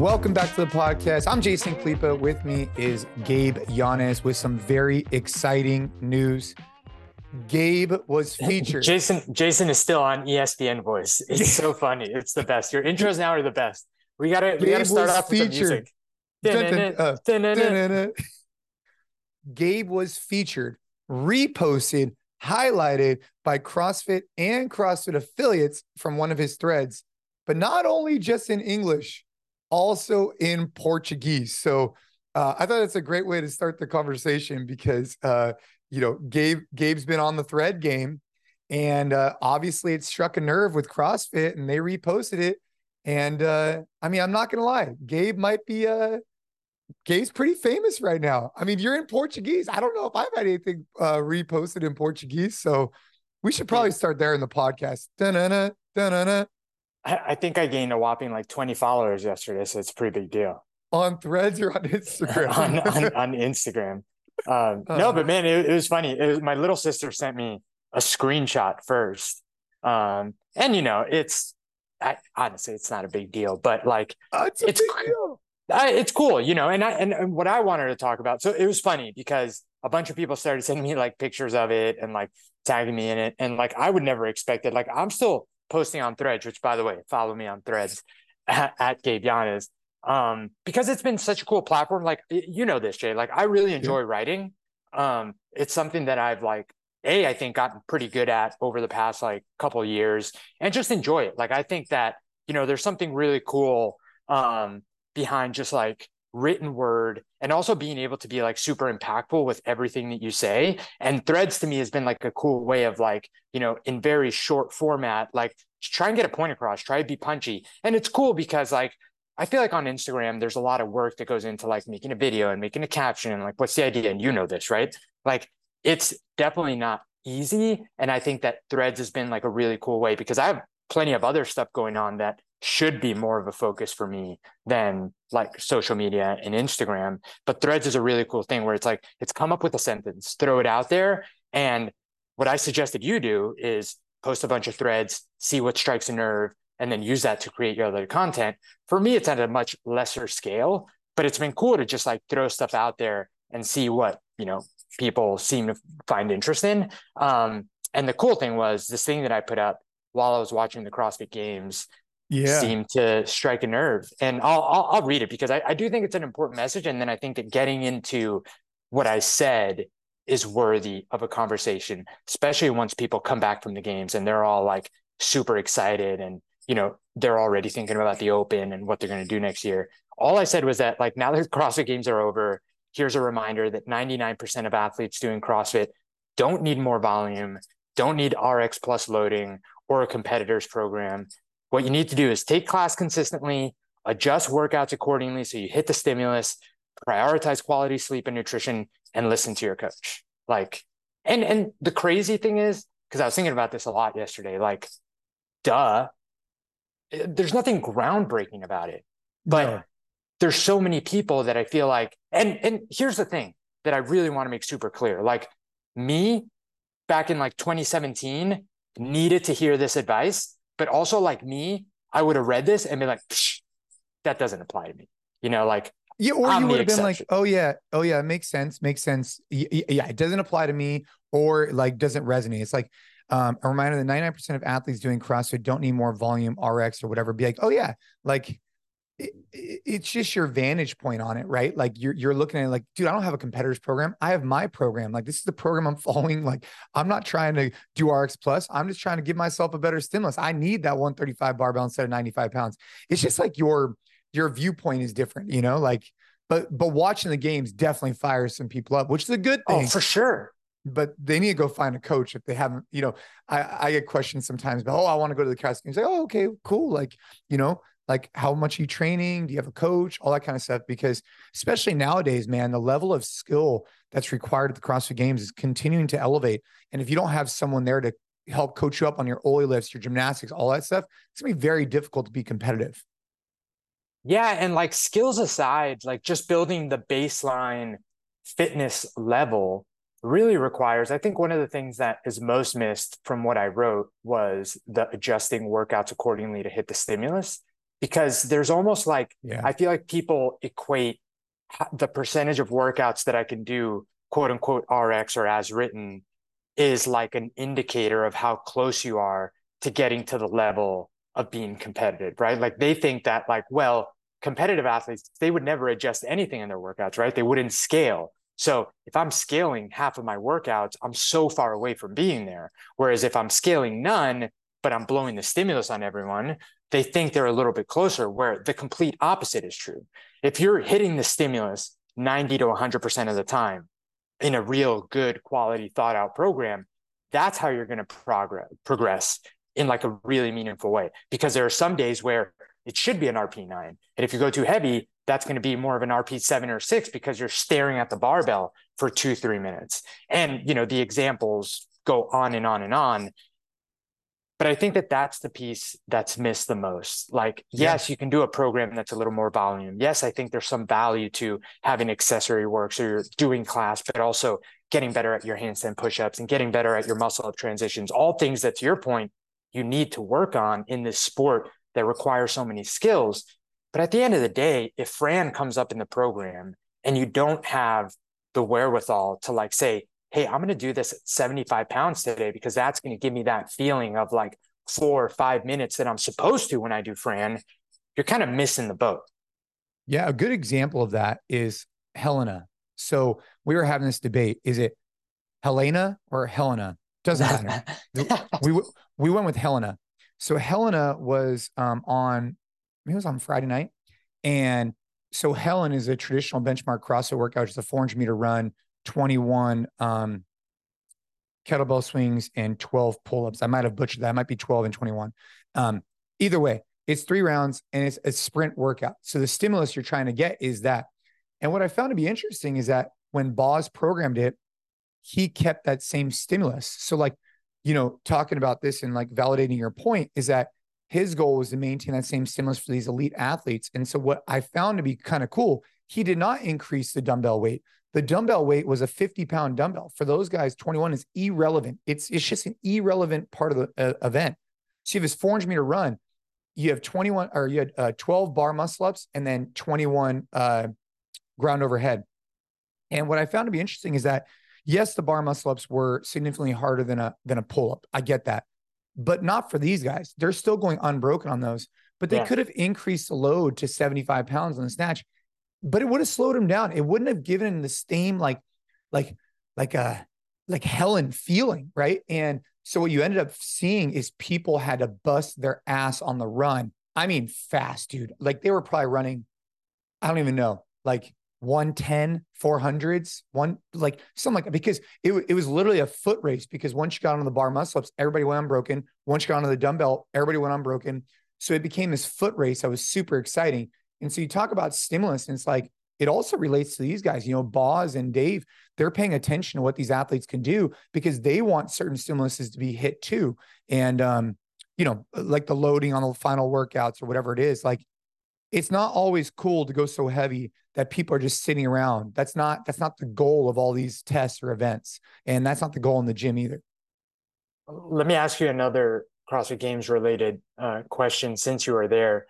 Welcome back to the podcast. I'm Jason Khalipa. With me is Gabe Yanez with some very exciting news. Gabe was featured. Jason Jason is still on ESPN Voice. It's so funny. It's the best. Your intros now are the best. We gotta we gotta start off featured. with the music. Gabe was featured, reposted, highlighted by CrossFit and CrossFit affiliates from one of his threads, but not only just in English, also in Portuguese. So uh, I thought it's a great way to start the conversation because uh, you know Gabe Gabe's been on the thread game, and uh, obviously it struck a nerve with CrossFit, and they reposted it. And uh, I mean, I'm not gonna lie, Gabe might be uh Gabe's pretty famous right now. I mean, you're in Portuguese. I don't know if I've had anything uh, reposted in Portuguese, so we should probably start there in the podcast. Da-na-na, da-na-na. I think I gained a whopping like 20 followers yesterday, so it's a pretty big deal. On threads or on Instagram? on, on, on, Instagram. Um, uh, no, but man, it, it was funny. It was, my little sister sent me a screenshot first. Um, and you know, it's I, honestly, it's not a big deal, but like uh, it's, it's. I, it's cool, you know. And I and, and what I wanted to talk about. So it was funny because a bunch of people started sending me like pictures of it and like tagging me in it, and like I would never expect it. Like I'm still posting on Threads, which by the way, follow me on Threads at, at Gabe Yanez, um, because it's been such a cool platform. Like you know this, Jay. Like I really enjoy yeah. writing. Um, it's something that I've like a I think gotten pretty good at over the past like couple years, and just enjoy it. Like I think that you know there's something really cool um, behind just like written word and also being able to be like super impactful with everything that you say. And threads to me has been like a cool way of like you know in very short format like try and get a point across try to be punchy. And it's cool because like i feel like on instagram there's a lot of work that goes into like making a video and making a caption and like what's the idea? And you know this right? Like it's definitely not easy. And i think that threads has been like a really cool way because i have plenty of other stuff going on that should be more of a focus for me than like social media and Instagram. But threads is a really cool thing where it's like, it's come up with a sentence, throw it out there. And what I suggested you do is post a bunch of threads, see what strikes a nerve, and then use that to create your other content. For me, it's at a much lesser scale, but it's been cool to just like throw stuff out there and see what, you know, people seem to find interest in. Um, and the cool thing was this thing that I put up while I was watching the CrossFit games yeah. seem to strike a nerve. And I'll, I'll, I'll read it because I, I do think it's an important message. And then I think that getting into what I said is worthy of a conversation, especially once people come back from the games and they're all like super excited and, you know, they're already thinking about the open and what they're going to do next year. All I said was that like now that CrossFit games are over, here's a reminder that 99% of athletes doing CrossFit don't need more volume, don't need RX plus loading or a competitor's program. What you need to do is take class consistently, adjust workouts accordingly so you hit the stimulus, prioritize quality sleep and nutrition, and listen to your coach. Like, and and the crazy thing is, because I was thinking about this a lot yesterday, like, duh, there's nothing groundbreaking about it. But yeah. there's so many people that I feel like, and and here's the thing that I really want to make super clear. Like me back in like 2017 needed to hear this advice but also like me, I would have read this and been like, that doesn't apply to me. You know, like yeah, or I'm you would have been like, oh yeah, oh yeah, it makes sense, makes sense. Yeah, it doesn't apply to me, or like doesn't resonate. It's like um, a reminder that 99% of athletes doing CrossFit don't need more volume RX or whatever. Be like, oh yeah, like it, it's just your vantage point on it, right? Like you're you're looking at it like, dude, I don't have a competitor's program. I have my program. Like this is the program I'm following. Like I'm not trying to do RX plus. I'm just trying to give myself a better stimulus. I need that 135 barbell instead of 95 pounds. It's just like your your viewpoint is different, you know, like but but watching the games definitely fires some people up, which is a good oh, thing. Oh, for sure but they need to go find a coach if they haven't, you know, I, I get questions sometimes about, oh, I want to go to the cast games. Like, oh, okay, cool. Like, you know, like how much are you training? Do you have a coach? All that kind of stuff because especially nowadays man the level of skill that's required at the crossfit games is continuing to elevate. And if you don't have someone there to help coach you up on your oly lifts your gymnastics all that stuff it's to be very difficult to be competitive. Yeah and like skills aside like just building the baseline fitness level really requires i think one of the things that is most missed from what i wrote was the adjusting workouts accordingly to hit the stimulus because there's almost like Yeah. I feel like people equate the percentage of workouts that I can do, quote unquote, RX or as written, is like an indicator of how close you are to getting to the level of being competitive, right? Like they think that, like, well, competitive athletes, they would never adjust anything in their workouts, right? They wouldn't scale. So if I'm scaling half of my workouts, I'm so far away from being there. Whereas if I'm scaling none, but I'm blowing the stimulus on everyone, they think they're a little bit closer, where the complete opposite is true. If you're hitting the stimulus 90 to 100% of the time in a real good quality thought out program, that's how you're going to progress progress in like a really meaningful way. Because there are some days where it should be an RP nine. And if you go too heavy, that's going to be more of an RP seven or six because you're staring at the barbell for two, three minutes. And, you know, the examples go on and on and on. But I think that that's the piece that's missed the most. Like, Yeah. yes, you can do a program that's a little more volume. Yes, I think there's some value to having accessory work. So you're doing class, but also getting better at your handstand push-ups and getting better at your muscle up transitions. All things that to your point, you need to work on in this sport that require so many skills. But at the end of the day, if Fran comes up in the program and you don't have the wherewithal to like say, hey, I'm going to do this at 75 pounds today because that's going to give me that feeling of like four or five minutes that I'm supposed to when I do Fran, you're kind of missing the boat. Yeah, a good example of that is Helena. So we were having this debate: is it Helena or Helena? Doesn't matter. we we went with Helena. So Helena was um, on, it was on Friday night, and so Helen is a traditional benchmark CrossFit workout. It's a 400 meter run, 21 um, kettlebell swings, and 12 pull ups. I might have butchered that. It might be 12 and 21. Um, either way, it's three rounds and it's a sprint workout. So the stimulus you're trying to get is that. And what I found to be interesting is that when Boz programmed it, he kept that same stimulus. So, like, you know, talking about this and like validating your point is that his goal was to maintain that same stimulus for these elite athletes. And so, what I found to be kind of cool, he did not increase the dumbbell weight. The dumbbell weight was a 50 pound dumbbell. For those guys, 21 is irrelevant. It's, it's just an irrelevant part of the uh, event. So, you have this 400 meter run, you have 21 or you had uh, 12 bar muscle ups and then 21 uh, ground overhead. And what I found to be interesting is that yes, the bar muscle ups were significantly harder than a than a pull up. I get that, but not for these guys. They're still going unbroken on those. But they Yeah. could have increased the load to 75 pounds on the snatch, but it would have slowed him down. It wouldn't have given him the same like like like a like Helen feeling, right? And so what you ended up seeing is people had to bust their ass on the run. I mean, fast, dude. Like they were probably running, I don't even know, like 110, 400s, one like something like that. Because it, it was literally a foot race. Because once you got on the bar muscle ups, everybody went unbroken. Once you got onto the dumbbell, everybody went unbroken. So it became this foot race that was super exciting. And so you talk about stimulus, and it's like it also relates to these guys. You know, Boz and Dave, they're paying attention to what these athletes can do because they want certain stimuluses to be hit too. And um, you know, like the loading on the final workouts or whatever it is, like it's not always cool to go so heavy that people are just sitting around. That's not that's not the goal of all these tests or events. And that's not the goal in the gym either. Let me ask you another CrossFit Games related uh, question since you were there.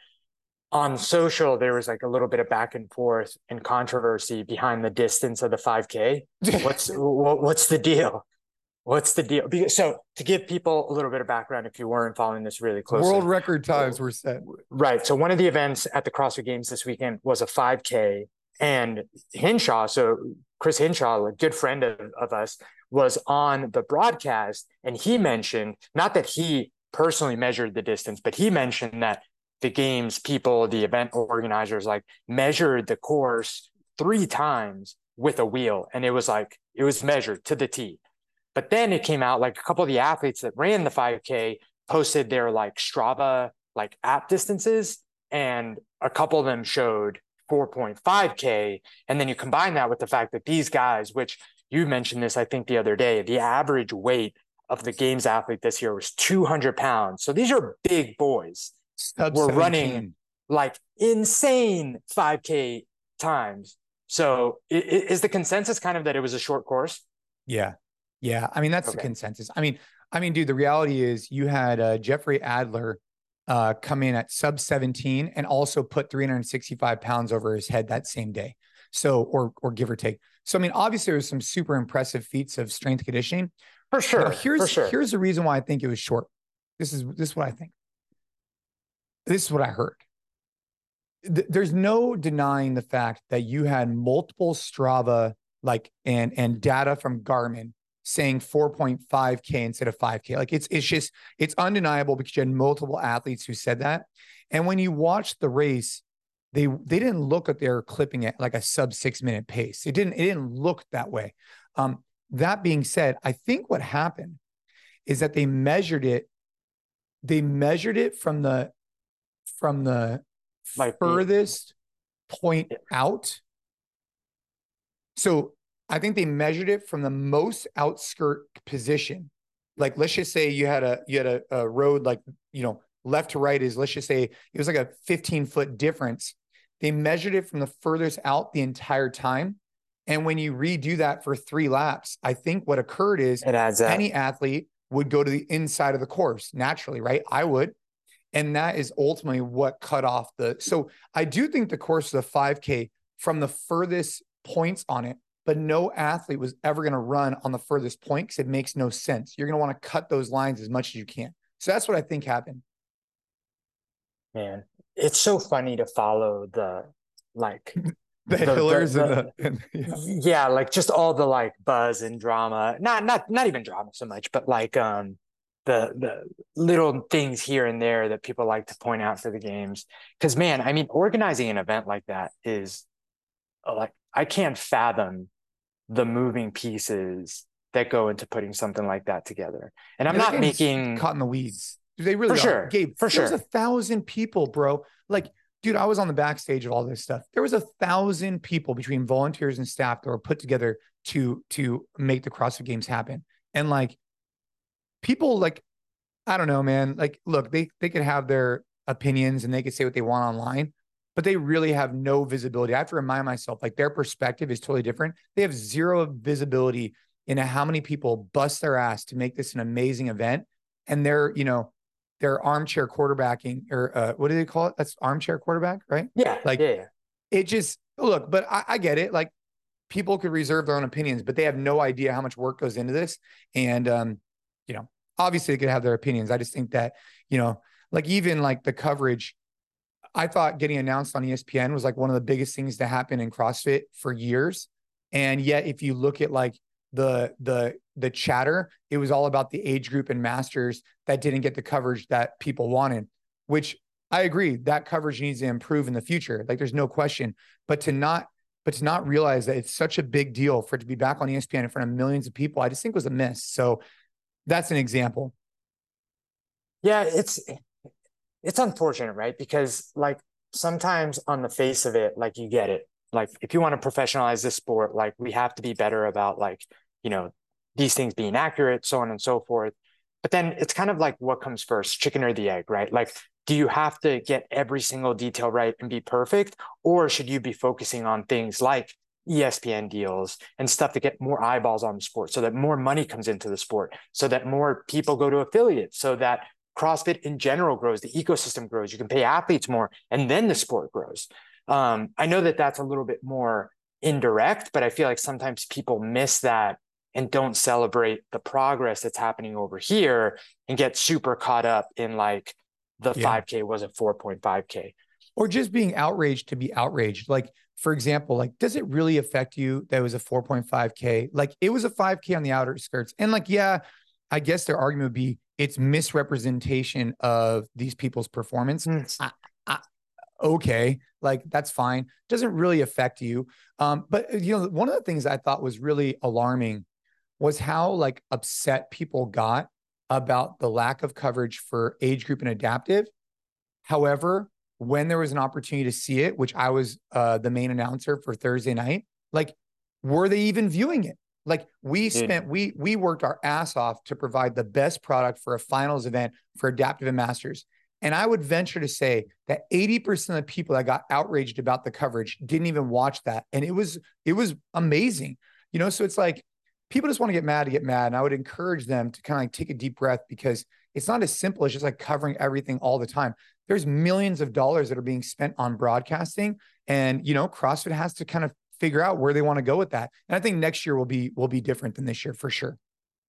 On social, there was like a little bit of back and forth and controversy behind the distance of the 5K. What's what's the deal? What's the deal? Because, so to give people a little bit of background, if you weren't following this really closely, World record times were set. Right. So one of the events at the CrossFit Games this weekend was a 5K, and Hinshaw, so Chris Hinshaw, a good friend of, of us, was on the broadcast, and he mentioned not that he personally measured the distance, but he mentioned that the games people, the event organizers, like measured the course three times with a wheel, and it was like it was measured to the T. But then it came out like a couple of the athletes that ran the 5K posted their like Strava like app distances, and a couple of them showed 4.5K. And then you combine that with the fact that these guys, which you mentioned this, I think, the other day, the average weight of the games athlete this year was 200 pounds. So these are big boys, Sub We're 17. running- like insane 5K times. So is the consensus kind of that it was a short course? Yeah. Yeah. I mean, that's the consensus. I mean, I mean, dude, the reality is you had uh, Jeffrey Adler uh, come in at sub 17 and also put 365 pounds over his head that same day. So, or or give or take. So, I mean, obviously, there's some super impressive feats of strength conditioning. For sure. Now, here's for sure. here's the reason why I think it was short. This is this is what I think. This is what I heard. Th- there's no denying the fact that you had multiple Strava like and and data from Garmin saying 4.5k instead of 5k. Like it's it's just it's undeniable because you had multiple athletes who said that. And when you watch the race, they they didn't look at their clipping at like a sub six minute pace. It didn't it didn't look that way. Um, that being said, I think what happened is that they measured it. They measured it from the from the the- furthest point out. So I think they measured it from the most outskirt position. Like let's just say you had a you had a, a road like you know left to right is let's just say it was like a 15 foot difference. They measured it from the furthest out the entire time. And when you redo that for three laps, I think what occurred is it adds any athlete would go to the inside of the course naturally, right? I would. And that is ultimately what cut off the. So I do think the course of the 5K from the furthest points on it, but no athlete was ever going to run on the furthest point because it makes no sense. You're going to want to cut those lines as much as you can. So that's what I think happened. Man, it's so funny to follow the like The, The- the- the- and the. And, yeah. yeah like just all the like buzz and drama not not not even drama so much but like um the the little things here and there that people like to point out for the games because man i mean organizing an event like that is uh, like i can't fathom the moving pieces that go into putting something like that together and i'm Yeah, not making caught in the weeds. Do They really For are. sure. Gabe, For there's sure. a thousand people, bro. Like, dude, I was on the backstage of all this stuff. There was a thousand people between volunteers and staff that were put together to to make the CrossFit Games happen. And like, people like, I don't know, man. Like, look, they they could have their opinions and they could say what they want online, but they really have no visibility. I have to remind myself, like, their perspective is totally different. They have zero visibility into how many people bust their ass to make this an amazing event, and they're, you know, they're armchair quarterbacking or uh, what do they call it? That's armchair quarterback, right? yeah like- yeah. It just look, but I, I get it. Like people could reserve their own opinions, but they have no idea how much work goes into this. And um, obviously they could have their opinions. I just think that, you know, like even like the coverage, I thought getting announced on ESPN was like one of the biggest things to happen in CrossFit for years. And yet, if you look at like the the the chatter, it was all about the age group and masters that didn't get the coverage that people wanted, which I agree that coverage needs to improve in the future. Like there's no question. But to not but to not realize that it's such a big deal for it to be back on ESPN in front of millions of people, I just think was a miss. So that's an example. Yeah, it's it's unfortunate, right? Because like sometimes on the face of it, like you get it. Like if you want to professionalize this sport, like we have to be better about like, you know, these things being accurate, so on and so forth. But then it's kind of like what comes first, chicken or the egg, right? Like, do you have to get every single detail right and be perfect? Or should you be focusing on things like ESPN deals and stuff to get more eyeballs on the sport so that more money comes into the sport, so that more people go to affiliates, so that CrossFit in general grows, the ecosystem grows, you can pay athletes more, and then the sport grows. Um, I know that that's a little bit more indirect, but I feel like sometimes people miss that and don't celebrate the progress that's happening over here and get super caught up in like the Yeah. 5K was a 4.5K. Or just being outraged to be outraged. Like, for example, like, does it really affect you that it was a 4.5K? Like, it was a 5K on the outer skirts. And like, yeah, I guess their argument would be it's misrepresentation of these people's performance. okay, like that's fine. Doesn't really affect you. Um, but you know, one of the things I thought was really alarming was how like upset people got about the lack of coverage for age group and adaptive. However, when there was an opportunity to see it, which I was uh, the main announcer for Thursday night, like, were they even viewing it? Like we spent, we we worked our ass off to provide the best product for a finals event for adaptive and masters. And I would venture to say that 80% of the people that got outraged about the coverage didn't even watch that. And it was, it was amazing. You know, so it's like people just want to get mad to get mad. And I would encourage them to kind of like take a deep breath because it's not as simple as just like covering everything all the time. There's millions of dollars that are being spent on broadcasting, and you know, CrossFit has to kind of figure out where they want to go with that. And I think next year will be will be different than this year for sure.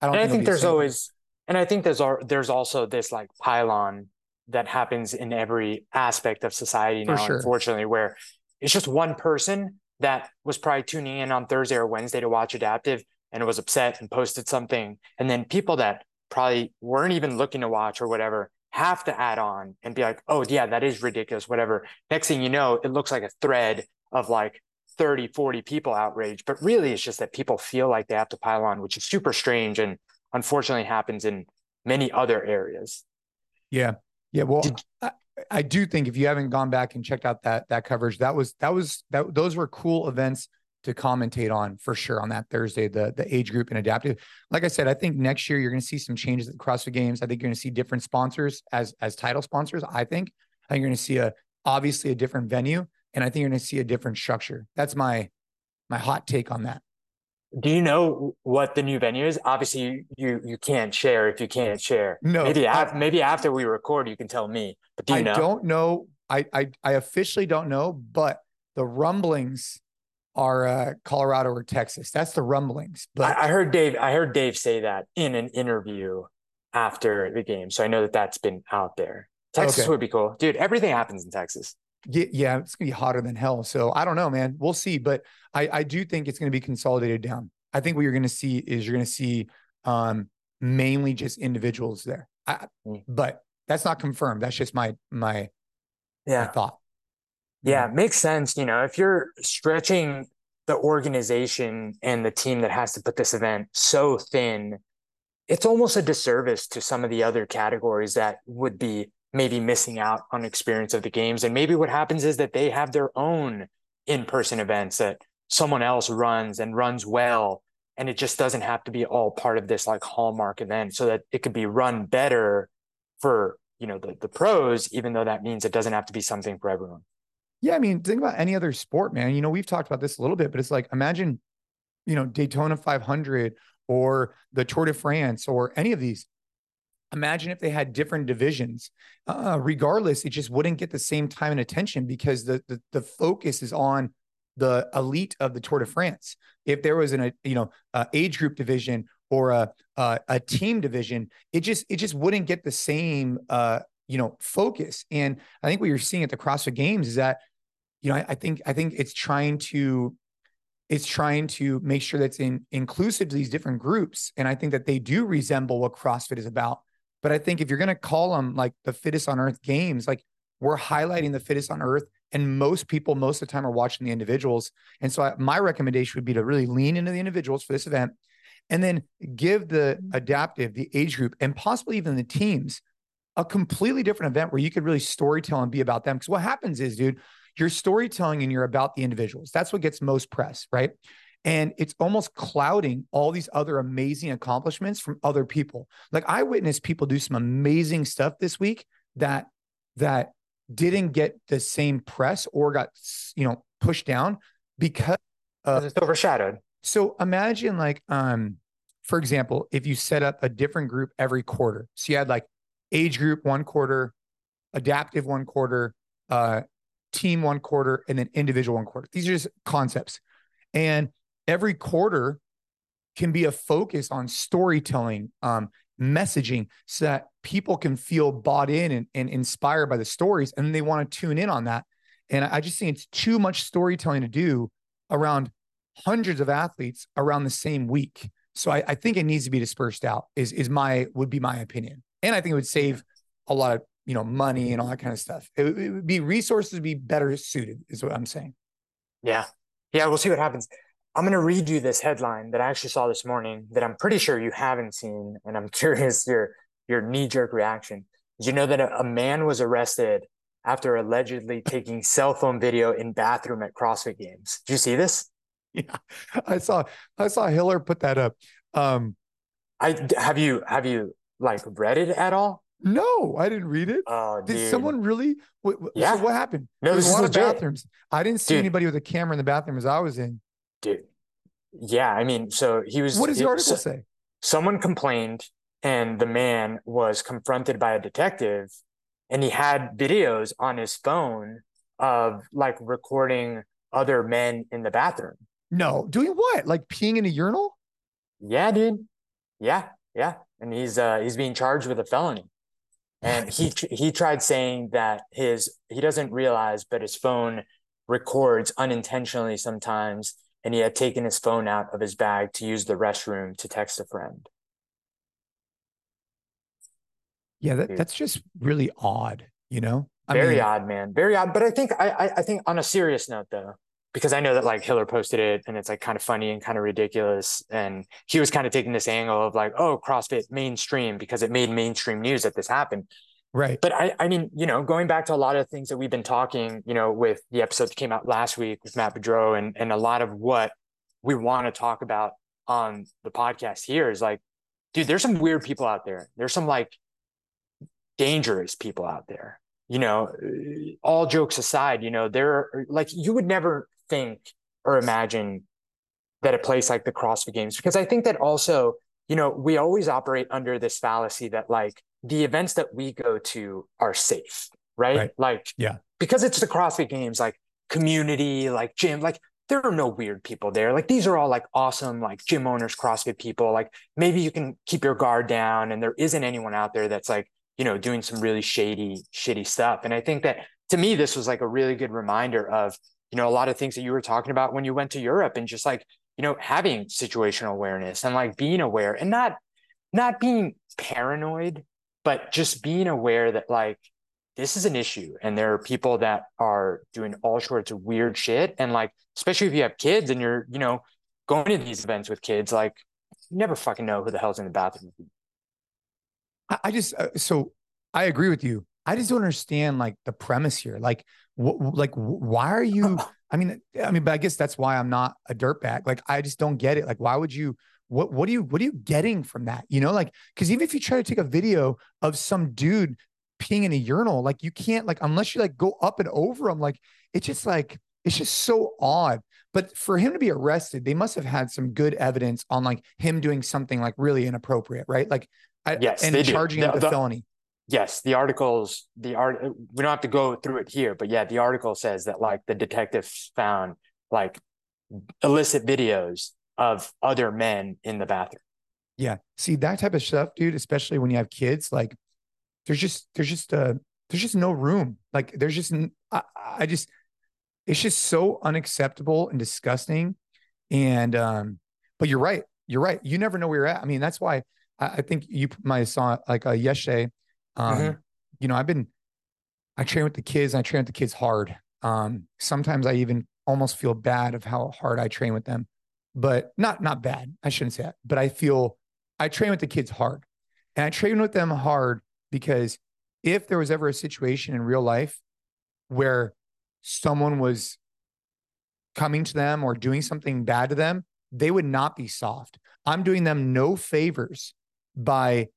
I don't. And think I think there's always, and I think there's there's also this like pylon that happens in every aspect of society now, sure. unfortunately, where it's just one person that was probably tuning in on Thursday or Wednesday to watch Adaptive and was upset and posted something. And then people that probably weren't even looking to watch or whatever have to add on and be like, oh, yeah, that is ridiculous, whatever. Next thing you know, it looks like a thread of like 30, 40 people outraged. But really, it's just that people feel like they have to pile on, which is super strange and unfortunately happens in many other areas. Yeah. Yeah. Well, Did, I, I do think if you haven't gone back and checked out that that coverage, that was that was that those were cool events to commentate on for sure on that Thursday, the the age group and adaptive. Like I said, I think next year you're going to see some changes at the CrossFit Games. I think you're going to see different sponsors as as title sponsors. I think I think you're going to see a obviously a different venue, and I think you're going to see a different structure. That's my my hot take on that. Do you know what the new venue is? Obviously, you you can't share if you can't share. No, maybe I, maybe after we record, you can tell me. But do you I know? don't know. I, I I officially don't know, but the rumblings are uh, Colorado or Texas. That's the rumblings. But I, I, heard Dave. I heard Dave say that in an interview after the game, so I know that that's been out there. Texas okay. would be cool, dude. Everything happens in Texas. Yeah, yeah, it's gonna be hotter than hell. So I don't know, man. We'll see. But I I do think it's gonna be consolidated down. I think what you're gonna see is you're gonna see um mainly just individuals there. I, mm. But that's not confirmed. That's just my my yeah my thought. Yeah, it makes sense. You know, if you're stretching the organization and the team that has to put this event so thin, it's almost a disservice to some of the other categories that would be maybe missing out on experience of the games. And maybe what happens is that they have their own in-person events that someone else runs and runs well. And it just doesn't have to be all part of this like hallmark event so that it could be run better for, you know, the, the pros, even though that means it doesn't have to be something for everyone. Yeah, I mean, think about any other sport, man. You know, we've talked about this a little bit, but it's like imagine, you know, Daytona 500 or the Tour de France or any of these. Imagine if they had different divisions. Uh, regardless, it just wouldn't get the same time and attention because the, the the focus is on the elite of the Tour de France. If there was an a you know a age group division or a a, a team division, it just it just wouldn't get the same uh you know focus. And I think what you're seeing at the CrossFit Games is that you know, I, I think I think it's trying to it's trying to make sure that's in, inclusive to these different groups. And I think that they do resemble what CrossFit is about. But I think if you're going to call them like the fittest on earth games, like we're highlighting the fittest on earth. And most people, most of the time, are watching the individuals. And so I, my recommendation would be to really lean into the individuals for this event and then give the mm-hmm. adaptive, the age group, and possibly even the teams a completely different event where you could really storytell and be about them. Because what happens is, dude, you're storytelling and you're about the individuals. That's what gets most press, right? And it's almost clouding all these other amazing accomplishments from other people. Like I witnessed people do some amazing stuff this week that that didn't get the same press or got you know pushed down because uh, it's overshadowed. So imagine like um for example, if you set up a different group every quarter. So you had like age group one quarter, adaptive one quarter, uh, team one quarter, and then individual one quarter. These are just concepts. And every quarter can be a focus on storytelling, um, messaging, so that people can feel bought in and, and inspired by the stories, and they want to tune in on that. And I just think it's too much storytelling to do around hundreds of athletes around the same week. So I, I think it needs to be dispersed out. Is is my would be my opinion, and I think it would save a lot of you know, money and all that kind of stuff. It, it would be resources would be better suited, is what I'm saying. Yeah. Yeah. We'll see what happens. I'm going to read you this headline that I actually saw this morning that I'm pretty sure you haven't seen. And I'm curious your, your knee jerk reaction. Did you know that a, a man was arrested after allegedly taking cell phone video in bathroom at CrossFit games? Did you see this? Yeah, I saw, I saw Hiller put that up. Um, I have you, have you like read it at all? No, I didn't read it. Oh, Did dude. someone really? What, yeah. So what happened? No, There's this a lot of bathrooms. I didn't see dude. anybody with a camera in the bathroom as I was in. Dude. Yeah, I mean, so he was. What does the article so, say? Someone complained and the man was confronted by a detective and he had videos on his phone of like recording other men in the bathroom. No, doing what? Like peeing in a urinal? Yeah, dude. Yeah, yeah. And he's uh he's being charged with a felony. And he he tried saying that his he doesn't realize, but his phone records unintentionally sometimes, and he had taken his phone out of his bag to use the restroom to text a friend. Yeah, that, that's just really odd, you know? I Very mean, odd, man. Very odd. But I think I, I think on a serious note though, because I know that like Hiller posted it and it's like kind of funny and kind of ridiculous. And he was kind of taking this angle of like, oh, CrossFit mainstream because it made mainstream news that this happened. Right. But I, I mean, you know, going back to a lot of things that we've been talking, you know, with the episode that came out last week with Matt Bedreau and, and a lot of what we want to talk about on the podcast here is like, dude, there's some weird people out there. There's some like dangerous people out there. You know, all jokes aside, you know, there are like you would never think or imagine that a place like the CrossFit Games, because I think that also, you know, we always operate under this fallacy that like the events that we go to are safe, right? right. Like, yeah, because it's the CrossFit Games, like community, like gym, like there are no weird people there. Like these are all like awesome, like gym owners, CrossFit people. Like maybe you can keep your guard down and there isn't anyone out there that's like you know, doing some really shady, shitty stuff. And I think that to me, this was like a really good reminder of, you know, a lot of things that you were talking about when you went to Europe and just like, you know, having situational awareness and like being aware and not, not being paranoid, but just being aware that like this is an issue and there are people that are doing all sorts of weird shit. And like, especially if you have kids and you're, you know, going to these events with kids, like you never fucking know who the hell's in the bathroom. I, just uh, so I agree with you. I just don't understand like the premise here. Like, what, like, why are you? I mean, I mean, but I guess that's why I'm not a dirtbag. Like, I just don't get it. Like, why would you? What What are you? What are you getting from that? You know, like, because even if you try to take a video of some dude peeing in a urinal, like, you can't like unless you like go up and over them. Like, it's just like it's just so odd. But for him to be arrested, they must have had some good evidence on like him doing something like really inappropriate, right? Like I, yes, and charging him with a felony. Yes, the articles, the art, we don't have to go through it here, but yeah, the article says that like the detectives found like illicit videos of other men in the bathroom. Yeah, see that type of stuff, dude. Especially when you have kids, like there's just there's just uh there's just no room. Like there's just I, I just it's just so unacceptable and disgusting. And um, but you're right, you're right. You never know where you're at. I mean, that's why I, think you have saw like uh, yesterday. Um, mm-hmm. You know, I've been, I train with the kids. I train with the kids hard. Um, sometimes I even almost feel bad of how hard I train with them, but not not bad. I shouldn't say that, but I feel I train with the kids hard, and I train with them hard because if there was ever a situation in real life where someone was coming to them or doing something bad to them, they would not be soft. I'm doing them no favors by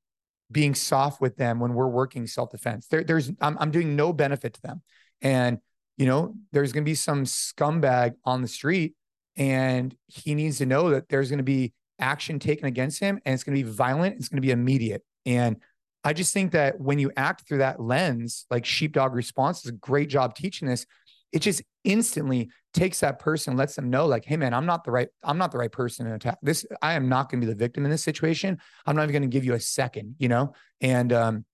being soft with them when we're working self defense. There, there's I'm, I'm doing no benefit to them, and you know there's going to be some scumbag on the street, and he needs to know that there's going to be action taken against him, and it's going to be violent. It's going to be immediate, and I just think that when you act through that lens, like sheepdog response does a great job teaching this it just instantly takes that person lets them know like hey man i'm not the right i'm not the right person to attack. This i am not going to be the victim in this situation. I'm not even going to give you a second you know? And um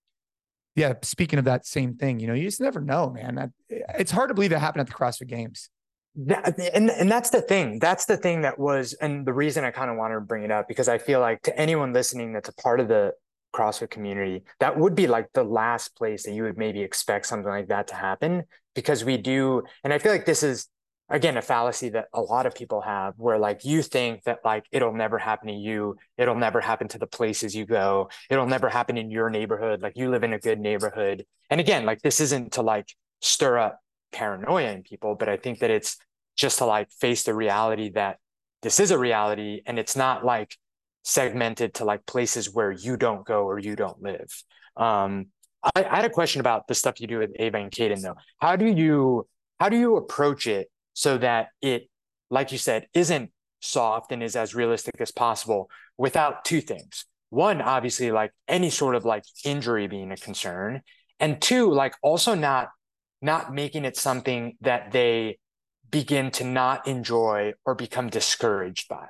yeah speaking of that same thing you know you just never know man. It's hard to believe it happened at the crossfit games. And and that's the thing. That's the thing that was and the reason i kind of wanted to bring it up because i feel like to anyone listening that's a part of the CrossFit community, that would be like the last place that you would maybe expect something like that to happen because we do. And I feel like this is, again, a fallacy that a lot of people have where like you think that like it'll never happen to you, it'll never happen to the places you go, it'll never happen in your neighborhood. Like you live in a good neighborhood. And again, like this isn't to like stir up paranoia in people, but I think that it's just to like face the reality that this is a reality and it's not like segmented to like places where you don't go or you don't live. Um, I, I, had a question about the stuff you do with Ava and Kaden though. How do you how do you approach it so that it, like you said, isn't soft and is as realistic as possible without two things. one, obviously, like any sort of like injury being a concern, and two, like also not not making it something that they begin to not enjoy or become discouraged by?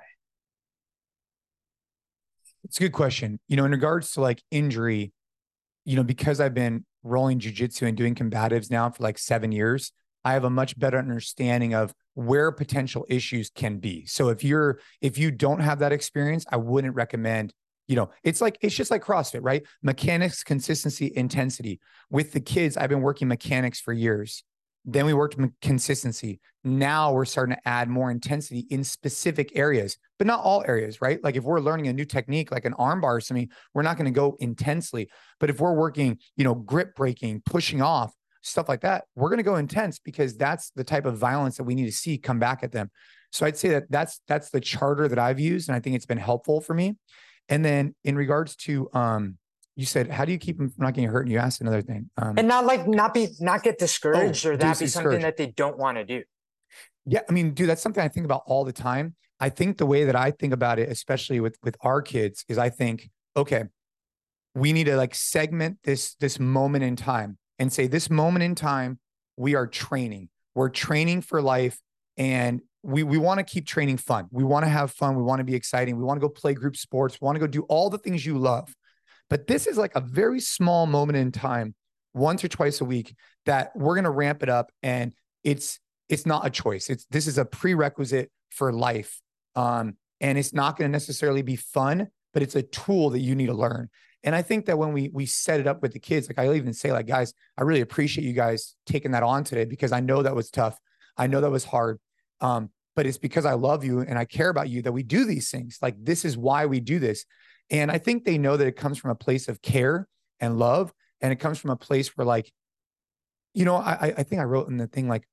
It's a good question. You know, in regards to like injury, you know, because I've been rolling jujitsu and doing combatives now for like seven years, I have a much better understanding of where potential issues can be. So if you're if you don't have that experience, I wouldn't recommend you know, it's like it's just like CrossFit, right? Mechanics, consistency, intensity. With the kids, I've been working mechanics for years. Then we worked on consistency. Now we're starting to add more intensity in specific areas, but not all areas, right? Like if we're learning a new technique, like an armbar or something, we're not going to go intensely. But if we're working, you know, grip breaking, pushing off, stuff like that, we're going to go intense because that's the type of violence that we need to see come back at them. So I'd say that that's that's the charter that I've used, and I think it's been helpful for me. And then in regards to um, you said, how do you keep them from not getting hurt? And you asked another thing. Um, and not like not be not get discouraged oh, or that be something that they don't want to do. Yeah, I mean, dude, that's something I think about all the time. I think the way that I think about it, especially with with our kids, is I think, okay, we need to like segment this this moment in time and say this moment in time we are training. We're training for life and we we want to keep training fun. We want to have fun. We want to be exciting. We want to go play group sports. We want to go do all the things you love. But this is like a very small moment in time, once or twice a week, that we're going to ramp it up, and it's it's not a choice. It's this is a prerequisite for life, um, and it's not going to necessarily be fun, but it's a tool that you need to learn. And I think that when we we set it up with the kids, like I'll even say, like guys, I really appreciate you guys taking that on today because I know that was tough. I know that was hard. Um, but it's because I love you and I care about you that we do these things. Like this is why we do this. And I think they know that it comes from a place of care and love. And it comes from a place where like, you know, I I think I wrote in the thing like,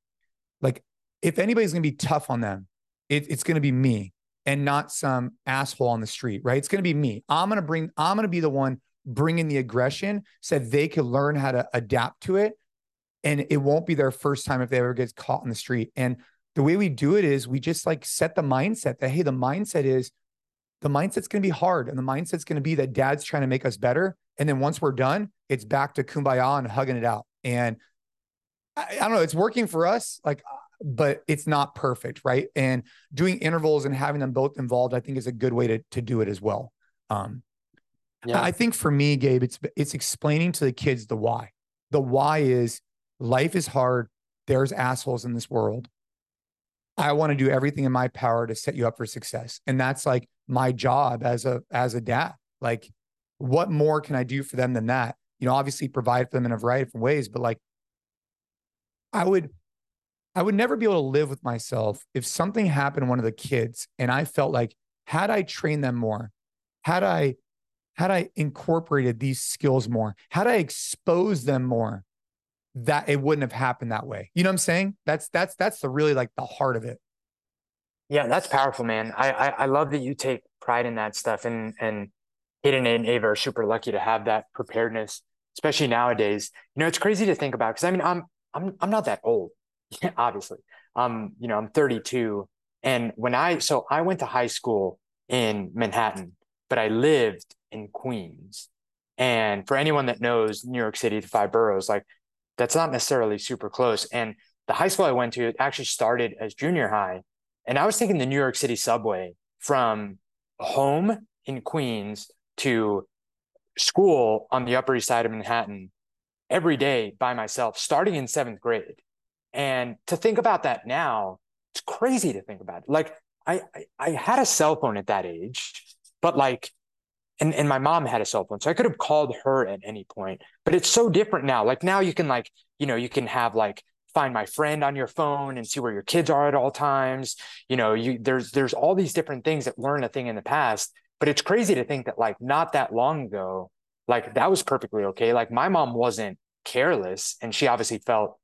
like if anybody's gonna be tough on them, it, it's gonna be me and not some asshole on the street, right? It's gonna be me. I'm gonna bring, I'm gonna be the one bringing the aggression so they can learn how to adapt to it. And it won't be their first time if they ever get caught in the street. And the way we do it is we just like set the mindset that hey the mindset is the mindset's going to be hard and the mindset's going to be that dad's trying to make us better and then once we're done it's back to kumbaya and hugging it out. And I, I don't know it's working for us like but it's not perfect right? And doing intervals and having them both involved i think is a good way to to do it as well. Um yeah. i think for me gabe it's it's explaining to the kids the why. The why is life is hard there's assholes in this world. I want to do everything in my power to set you up for success. And that's like my job as a as a dad. Like what more can I do for them than that? You know, obviously provide for them in a variety of ways, but like I would I would never be able to live with myself if something happened to one of the kids and I felt like had I trained them more, had I had I incorporated these skills more, had I exposed them more, that it wouldn't have happened that way. You know what I'm saying? That's that's that's the really like the heart of it. Yeah, that's powerful, man. I I, I love that you take pride in that stuff, and and Hayden and Ava are super lucky to have that preparedness, especially nowadays. You know, it's crazy to think about because I mean, I'm I'm I'm not that old, obviously. Um, you know, I'm 32, and when I so I went to high school in Manhattan, but I lived in Queens. And for anyone that knows New York City, the five boroughs, like that's not necessarily super close. And the high school I went to actually started as junior high. And I was taking the New York City subway from home in Queens to school on the Upper East Side of Manhattan every day by myself, starting in seventh grade. And to think about that now, it's crazy to think about it. Like I, I, I had a cell phone at that age, but like and, and my mom had a cell phone so i could have called her at any point but it's so different now like now you can like you know you can have like find my friend on your phone and see where your kids are at all times you know you there's there's all these different things that weren't a thing in the past but it's crazy to think that like not that long ago like that was perfectly okay like my mom wasn't careless and she obviously felt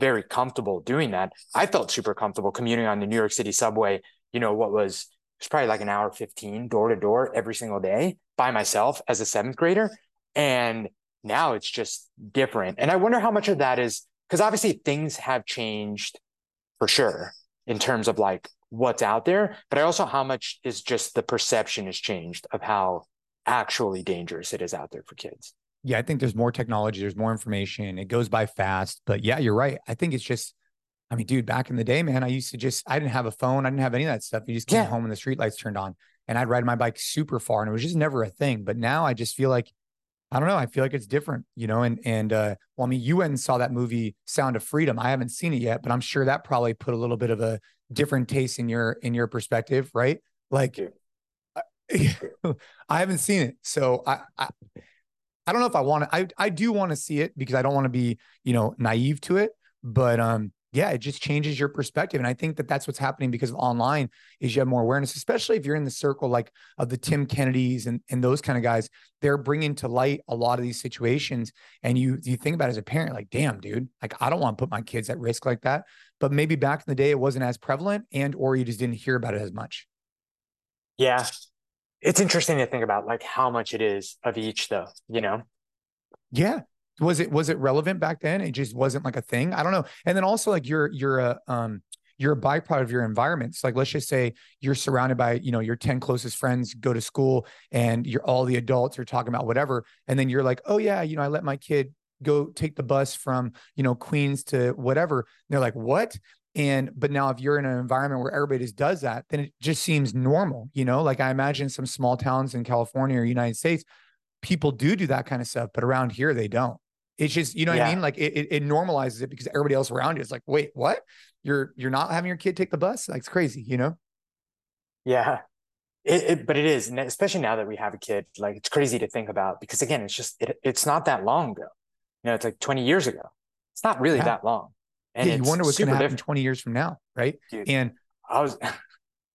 very comfortable doing that i felt super comfortable commuting on the new york city subway you know what was it's probably like an hour 15 door to door every single day by myself as a seventh grader. And now it's just different. And I wonder how much of that is because obviously things have changed for sure in terms of like what's out there, but I also how much is just the perception has changed of how actually dangerous it is out there for kids. Yeah, I think there's more technology, there's more information. It goes by fast. But yeah, you're right. I think it's just, I mean, dude, back in the day, man, I used to just, I didn't have a phone. I didn't have any of that stuff. You just came yeah. home and the street lights turned on and I'd ride my bike super far and it was just never a thing. But now I just feel like, I don't know. I feel like it's different, you know, and, and, uh, well, I mean, you went and saw that movie Sound of Freedom. I haven't seen it yet, but I'm sure that probably put a little bit of a different taste in your, in your perspective, right? Like, I haven't seen it. So I, I, I don't know if I want to, I, I do want to see it because I don't want to be, you know, naive to it, but, um, yeah, it just changes your perspective. And I think that that's what's happening because of online is you have more awareness, especially if you're in the circle like of the Tim Kennedys and, and those kind of guys, they're bringing to light a lot of these situations. And you, you think about as a parent, like, damn, dude, like, I don't want to put my kids at risk like that. But maybe back in the day, it wasn't as prevalent and, or you just didn't hear about it as much. Yeah it's interesting to think about like how much it is of each though you know yeah was it was it relevant back then it just wasn't like a thing i don't know and then also like you're you're a um you're a byproduct of your environment. So like let's just say you're surrounded by, you know, your 10 closest friends go to school and you're all the adults are talking about whatever. And then you're like, oh yeah, you know, I let my kid go take the bus from, you know, Queens to whatever. And they're like, what? And but now if you're in an environment where everybody just does that, then it just seems normal, you know. Like I imagine some small towns in California or United States, people do do that kind of stuff, but around here they don't. It's just you know yeah. what I mean. Like it, it, it normalizes it because everybody else around you is like, wait, what? You're you're not having your kid take the bus? Like it's crazy, you know? Yeah, it, it, but it is, and especially now that we have a kid, like it's crazy to think about because again, it's just it, it's not that long ago. You know, it's like 20 years ago. It's not really yeah. that long. And yeah, you wonder what's going to happen different. 20 years from now, right? Dude, and I was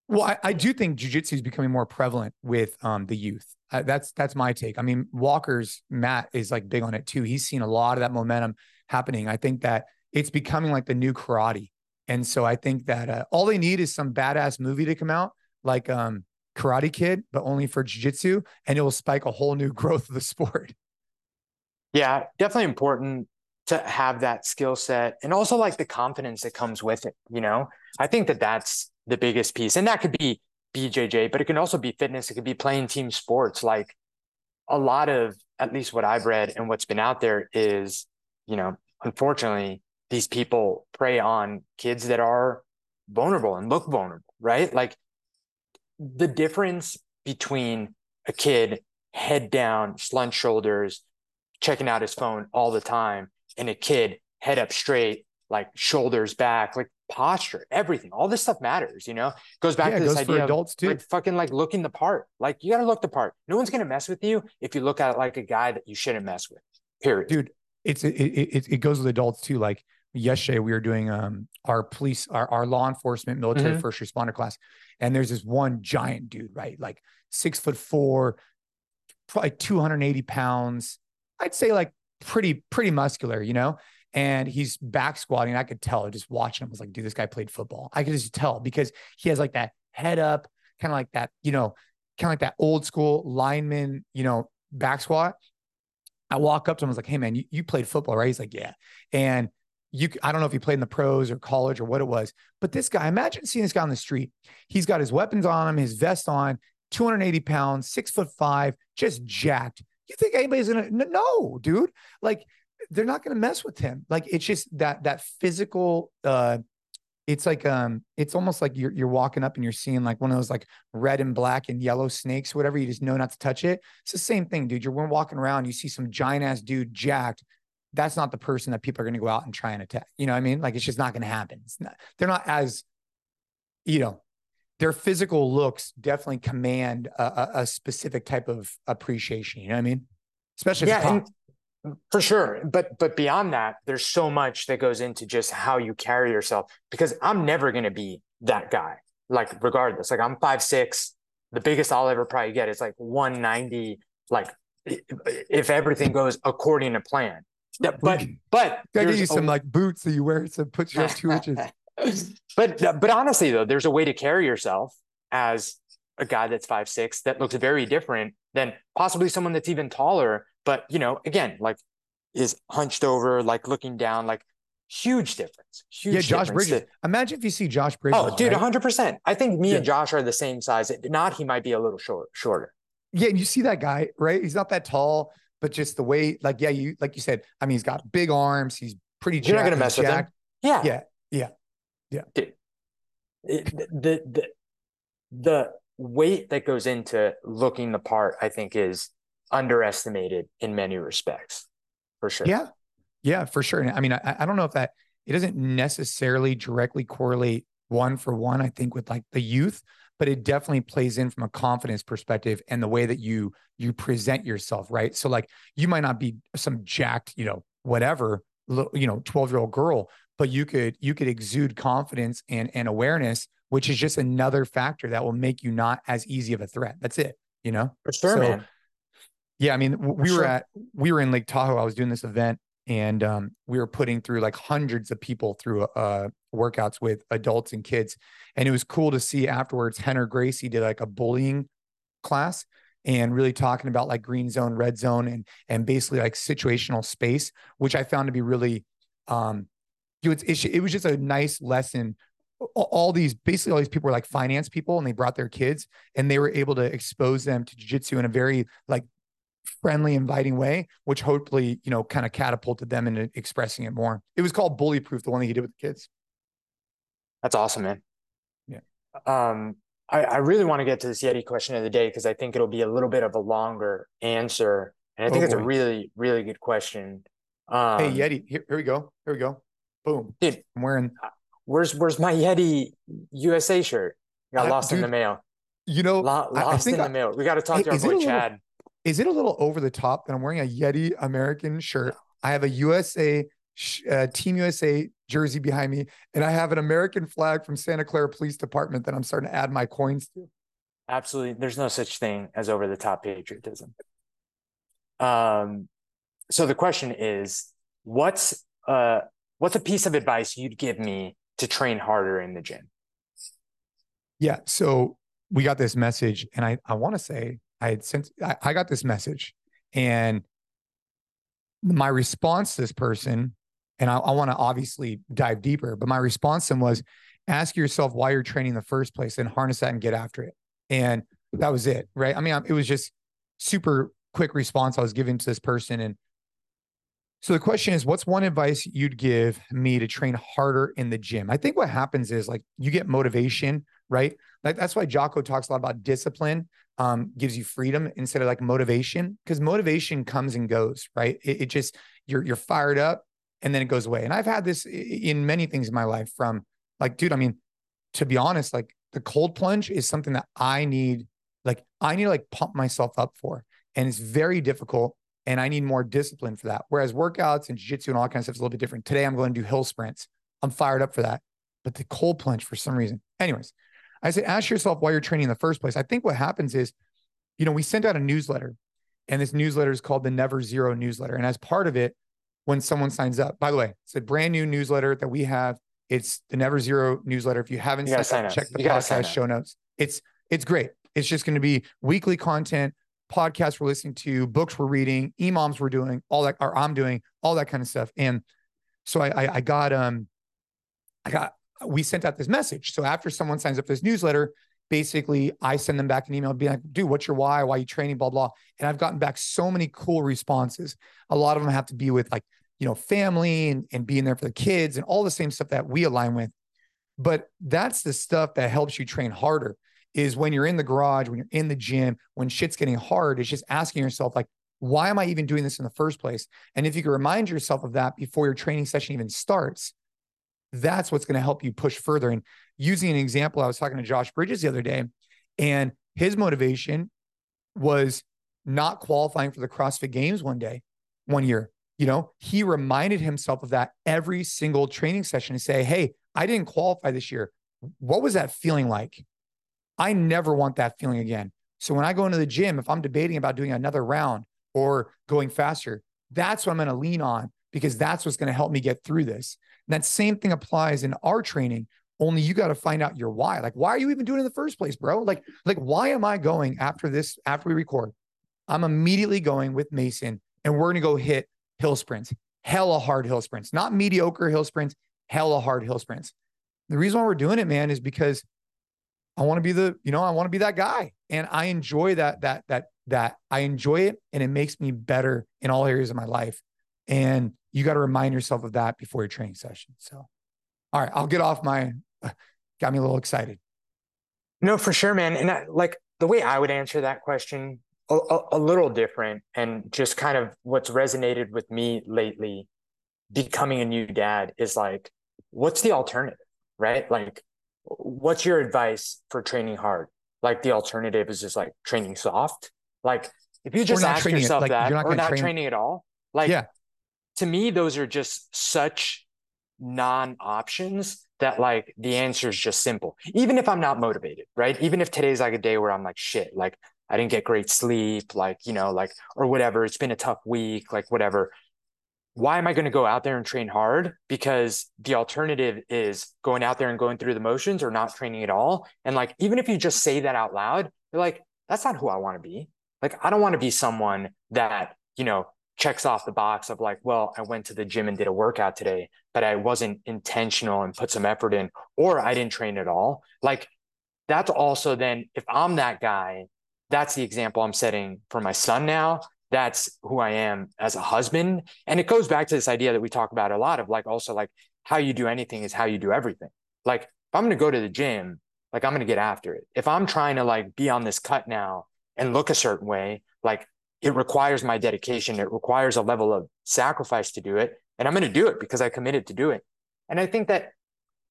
well, I, I, do think jujitsu is becoming more prevalent with um, the youth. Uh, that's that's my take. I mean, Walker's Matt is like big on it too. He's seen a lot of that momentum happening. I think that it's becoming like the new karate, and so I think that uh, all they need is some badass movie to come out, like um, Karate Kid, but only for jujitsu, and it will spike a whole new growth of the sport. Yeah, definitely important to have that skill set and also like the confidence that comes with it you know i think that that's the biggest piece and that could be bjj but it can also be fitness it could be playing team sports. Like a lot of at least what i've read and what's been out there is you know unfortunately these people prey on kids that are vulnerable and look vulnerable right? Like the difference between a kid head down slunt shoulders checking out his phone all the time and a kid head up straight, like shoulders back, like posture, everything. All this stuff matters, you know? Goes back yeah, to this idea adults of too. like fucking like looking the part. Like you gotta look the part. No one's gonna mess with you if you look at it like a guy that you shouldn't mess with. Period. Dude, it's it it, it goes with adults too. Like yesterday we were doing um our police our, our law enforcement military mm-hmm. first responder class and there's this one giant dude right like six foot four probably 280 pounds i'd say like pretty pretty muscular, you know. And he's back squatting. I could tell just watching him. I was like, dude, this guy played football. I could just tell because he has like that head up, kind of like that, you know, kind of like that old school lineman, you know, back squat. I walk up to him. I was like, hey man, you, you played football, right? He's like, yeah. And you, I don't know if he played in the pros or college or what it was, but this guy, imagine seeing this guy on the street. He's got his weapons on him, his vest on, 280 pounds, six foot five, just jacked. You think anybody's gonna no, dude? Like they're not gonna mess with him. Like it's just that that physical uh it's like um it's almost like you're you're walking up and you're seeing like one of those like red and black and yellow snakes whatever you just know not to touch it it's the same thing dude you're walking around you see some giant ass dude jacked that's not the person that people are going to go out and try and attack you know what i mean like it's just not going to happen not, they're not as you know their physical looks definitely command a, a, specific type of appreciation. You know what I mean? Especially yeah, for sure. But but beyond that, there's so much that goes into just how you carry yourself. Because I'm never going to be that guy. Like regardless, like I'm five six. The biggest I'll ever probably get is like 190. Like if everything goes according to plan. Yeah, but but I give you some a, like boots that you wear to put you up two inches. but but honestly though, there's a way to carry yourself as a guy that's five six that looks very different than possibly someone that's even taller. But you know, again, like is hunched over, like looking down, like huge difference. Huge yeah, Josh difference Bridges. That, Imagine if you see Josh Bridges. Oh, dude, right? 100%. I think me yeah. and Josh are the same size. If not, he might be a little short, shorter. Yeah, and you see that guy, right? He's not that tall, but just the way, like, yeah, you like you said. I mean, he's got big arms. He's pretty. You're not gonna mess with him. jacked. Yeah. Yeah, yeah, Dude, it- the the the weight that goes into looking the part, I think, is underestimated in many respects, for sure. yeah, yeah, for sure. And I mean, I, I don't know if that it doesn't necessarily directly correlate one for one. I think with like the youth, but it definitely plays in from a confidence perspective and the way that you you present yourself, right? So like you might not be some jacked, you know, whatever, you know, twelve year old girl, but you could you could exude confidence and and awareness, which is just another factor that will make you not as easy of a threat. That's it, you know. For sure, So, man. Yeah, I mean, we For were at we were in Lake Tahoe. I was doing this event, and um, we were putting through like hundreds of people through uh, workouts with adults and kids, and it was cool to see afterwards. Henner Gracie did like a bullying class and really talking about like green zone, red zone, and and basically like situational space, which I found to be really, um, it's, it's it was just a nice lesson. All these basically all these people were like finance people, and they brought their kids, and they were able to expose them to jujitsu in a very like friendly, inviting way, which hopefully, you know, kind of catapulted them into expressing it more. It was called Bully Proof, the one that he did with the kids. That's awesome, man. Yeah. Um, I, I really want to get to this Yeti question of the day because I think it'll be a little bit of a longer answer. And I think Oh, it's a really, really good question. Um, hey, Yeti, here, here we go. Here we go. Boom. dude, I'm wearing, where's where's my Yeti USA shirt? Got I- lost in the mail. you know, Lo- I- I lost think in the I- mail. We got to talk Hey, to our boy a little- Chad. Is it a little over the top that I'm wearing a Yeti American shirt? I have a USA, uh, Team USA jersey behind me, and I have an American flag from Santa Clara Police Department that I'm starting to add my coins to. Absolutely. There's no such thing as over the top patriotism. Um, so the question is, what's uh what's a piece of advice you'd give me to train harder in the gym? Yeah. So we got this message, and I I want to say I had sent I, I got this message, and my response to this person, and I, I want to obviously dive deeper, but my response to him was ask yourself why you're training in the first place and harness that and get after it. And that was it. Right. I mean, it was just super quick response I was giving to this person. And so the question is, what's one advice you'd give me to train harder in the gym? I think what happens is like you get motivation, right? Like that's why Jocko talks a lot about discipline, um, gives you freedom instead of like motivation, because motivation comes and goes, right? It, it just you're you're fired up and then it goes away. And I've had this in many things in my life from like, dude, I mean, to be honest, like the cold plunge is something that I need, like I need to like pump myself up for. And it's very difficult. And I need more discipline for that. Whereas workouts and jiu-jitsu and all that kind of stuff is a little bit different. Today I'm going to do hill sprints. I'm fired up for that. But the cold plunge for some reason. Anyways, I said, ask yourself why you're training in the first place. I think what happens is, you know, we send out a newsletter, and this newsletter is called the Never Zero newsletter. And as part of it, when someone signs up, by the way, it's a brand new newsletter that we have. It's the Never Zero newsletter. If you haven't You signed up, check the You podcast show notes. It's it's great. It's just going to be weekly content, podcasts we're listening to, books we're reading, EMOMs we're doing, all that, or I'm doing, all that kind of stuff. And so I, I, I got, um, I got, we sent out this message. So after someone signs up for this newsletter, basically I send them back an email, being like, dude, what's your why? Why you training? Blah, blah. And I've gotten back so many cool responses. A lot of them have to be with like, you know, family and, and being there for the kids and all the same stuff that we align with. But that's the stuff that helps you train harder is when you're in the garage, when you're in the gym, when shit's getting hard, it's just asking yourself, like, why am I even doing this in the first place? And if you can remind yourself of that before your training session even starts, that's what's going to help you push further. And using an example, I was talking to Josh Bridges the other day, and his motivation was not qualifying for the CrossFit Games one day, one year. You know, he reminded himself of that every single training session to say, Hey, I didn't qualify this year. What was that feeling like? I never want that feeling again. So when I go into the gym, if I'm debating about doing another round or going faster, that's what I'm going to lean on because that's what's going to help me get through this. And that same thing applies in our training. Only you got to find out your why. Like, why are you even doing it in the first place, bro? Like, like why am I going after this? After we record, I'm immediately going with Mason, and we're to go hit hill sprints, hella hard hill sprints, not mediocre hill sprints, hella hard hill sprints. The reason why we're doing it, man, is because I want to be the, you know, I want to be that guy. And I enjoy that, that, that that I enjoy it and it makes me better in all areas of my life. And you got to remind yourself of that before your training session. So, all right, I'll get off my, uh, got me a little excited. No, for sure, man. And I, like the way I would answer that question, a, a, a little different and just kind of what's resonated with me lately becoming a new dad is like, what's the alternative, right? Like, what's your advice for training hard? Like, the alternative is just like training soft. Like, if you just ask yourself like, that, not or not train... training at all, like, yeah. To me, those are just such non options that like the answer is just simple. Even if I'm not motivated, right? Even if today's like a day where I'm like, shit, like I didn't get great sleep, like, you know, like, or whatever, it's been a tough week, like, whatever why am I going to go out there and train hard? Because the alternative is going out there and going through the motions or not training at all. And like, even if you just say that out loud, you're like, that's not who I want to be. Like, I don't want to be someone that, you know, checks off the box of like, well, I went to the gym and did a workout today, but I wasn't intentional and put some effort in, or I didn't train at all. Like, that's also then, if I'm that guy, that's the example I'm setting for my son now that's who I am as a husband. And it goes back to this idea that we talk about a lot of like also like how you do anything is how you do everything. Like if I'm going to go to the gym, like I'm going to get after it. If I'm trying to like be on this cut now and look a certain way, like it requires my dedication. It requires a level of sacrifice to do it. And I'm going to do it because I committed to do it. And I think that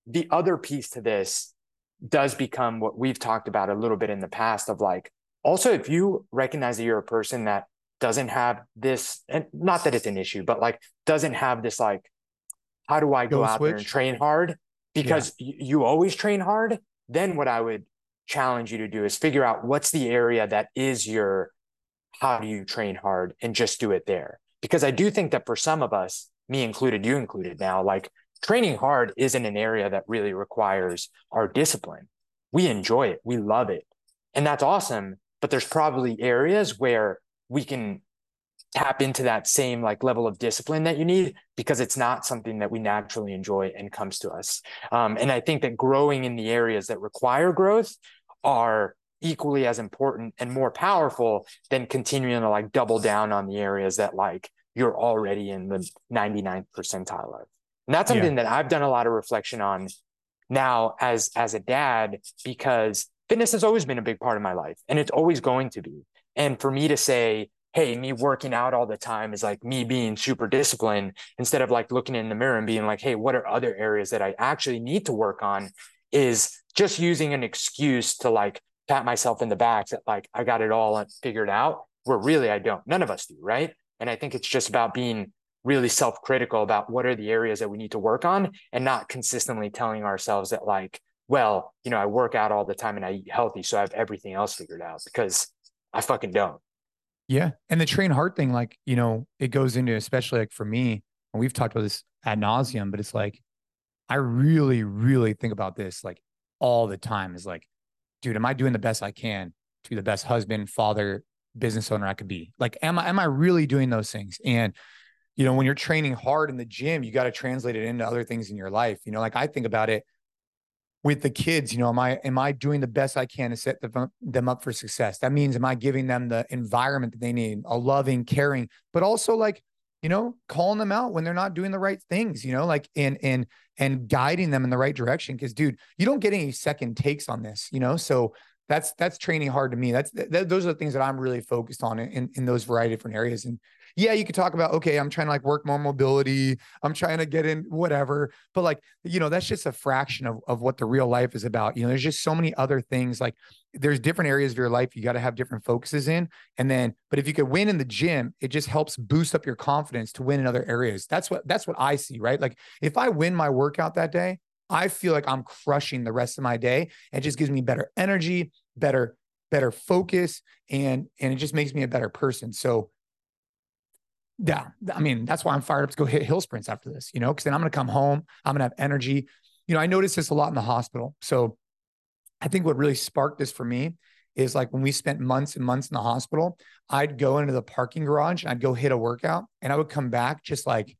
the other piece to this does become what we've talked about a little bit in the past of like, also, if you recognize that you're a person that doesn't have this, and not that it's an issue, but like doesn't have this like, how do I go, go out switch. there and train hard? Because yeah. you always train hard. Then what I would challenge you to do is figure out what's the area that is your how do you train hard and just do it there. Because I do think that for some of us, me included, you included now, like training hard isn't an area that really requires our discipline. We enjoy it, we love it. And that's awesome. But there's probably areas where we can tap into that same like level of discipline that you need because it's not something that we naturally enjoy and comes to us um, and i think that growing in the areas that require growth are equally as important and more powerful than continuing to like double down on the areas that like you're already in the 99th percentile of. And that's something yeah. that i've done a lot of reflection on now as as a dad because fitness has always been a big part of my life and it's always going to be. And for me to say, hey, me working out all the time is like me being super disciplined instead of like looking in the mirror and being like, hey, what are other areas that I actually need to work on? is just using an excuse to like pat myself in the back that like I got it all figured out where really I don't. None of us do, right? And I think it's just about being really self-critical about what are the areas that we need to work on and not consistently telling ourselves that like, well, you know, I work out all the time and I eat healthy, so I have everything else figured out because I fucking don't. Yeah. And the train hard thing, like, you know, it goes into, especially like for me, and we've talked about this ad nauseum, but it's like, I really, really think about this like all the time is like, dude, am I doing the best I can to be the best husband, father, business owner I could be? Like, am I, am I really doing those things? And, you know, when you're training hard in the gym, you got to translate it into other things in your life. You know, like I think about it with the kids you know am i am i doing the best i can to set them up for success that means am i giving them the environment that they need a loving caring but also like you know calling them out when they're not doing the right things you know like and and and guiding them in the right direction. Because dude you don't get any second takes on this you know? So that's that's training hard to me that's th- those are the things that i'm really focused on in in those variety of different areas and yeah, you could talk about, okay, I'm trying to like work more mobility. I'm trying to get in whatever. But like, you know, that's just a fraction of, of what the real life is about. You know, there's just so many other things. Like there's different areas of your life you got to have different focuses in. And then, but if you could win in the gym, it just helps boost up your confidence to win in other areas. That's what that's what I see, right? Like if I win my workout that day, I feel like I'm crushing the rest of my day. It just gives me better energy, better better focus and and it just makes me a better person. So yeah, I mean, that's why I'm fired up to go hit hill sprints after this, you know, because then I'm to come home. I'm to have energy. You know, I noticed this a lot in the hospital. So I think what really sparked this for me is like when we spent months and months in the hospital, I'd go into the parking garage and I'd go hit a workout and I would come back just like,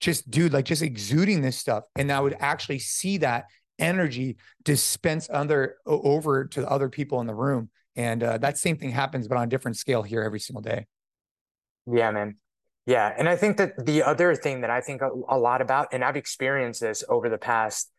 just dude, like just exuding this stuff. And I would actually see that energy dispense other over to the other people in the room. And uh, that same thing happens, but on a different scale here every single day. Yeah, man. Yeah. And I think that the other thing that I think a, a lot about, and I've experienced this over the past,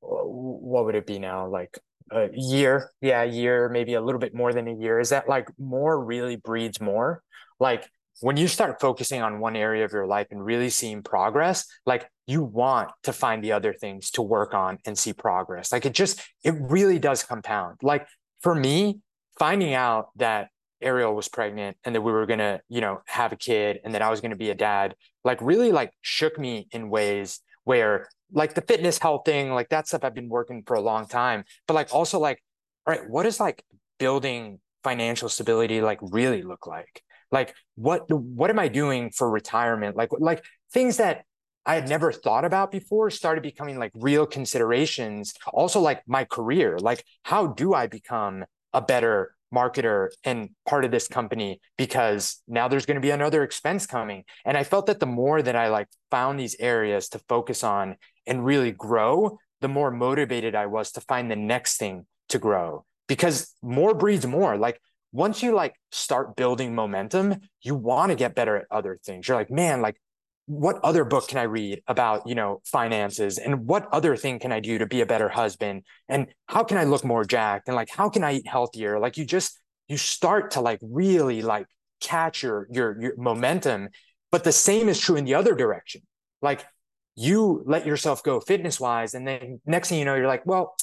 what would it be now? Like a year. Yeah, a year, maybe a little bit more than a year. Is that like more really breeds more? Like when you start focusing on one area of your life and really seeing progress, like you want to find the other things to work on and see progress. Like it just, it really does compound. Like for me, finding out that Ariel was pregnant and that we were going to, you know, have a kid and that I was going to be a dad, like really like shook me in ways where like the fitness health thing, like that stuff I've been working for a long time, but like also like, all right, what is like building financial stability like really look like? Like what what am I doing for retirement? Like like things that I had never thought about before started becoming like real considerations. Also like my career, like how do I become a better marketer and part of this company? Because now there's going to be another expense coming. And i felt that the more that i like found these areas to focus on and really grow the more motivated i was to find the next thing to grow. Because more breeds more. Like once you like start building momentum, you want to get better at other things. You're like, man, like what other book can I read about, you know, finances and what other thing can I do to be a better husband? And how can I look more jacked? And like, how can I eat healthier? Like you just, you start to like really like catch your, your, your momentum. But the same is true in the other direction. Like you let yourself go fitness wise. And then next thing you know, you're like, well,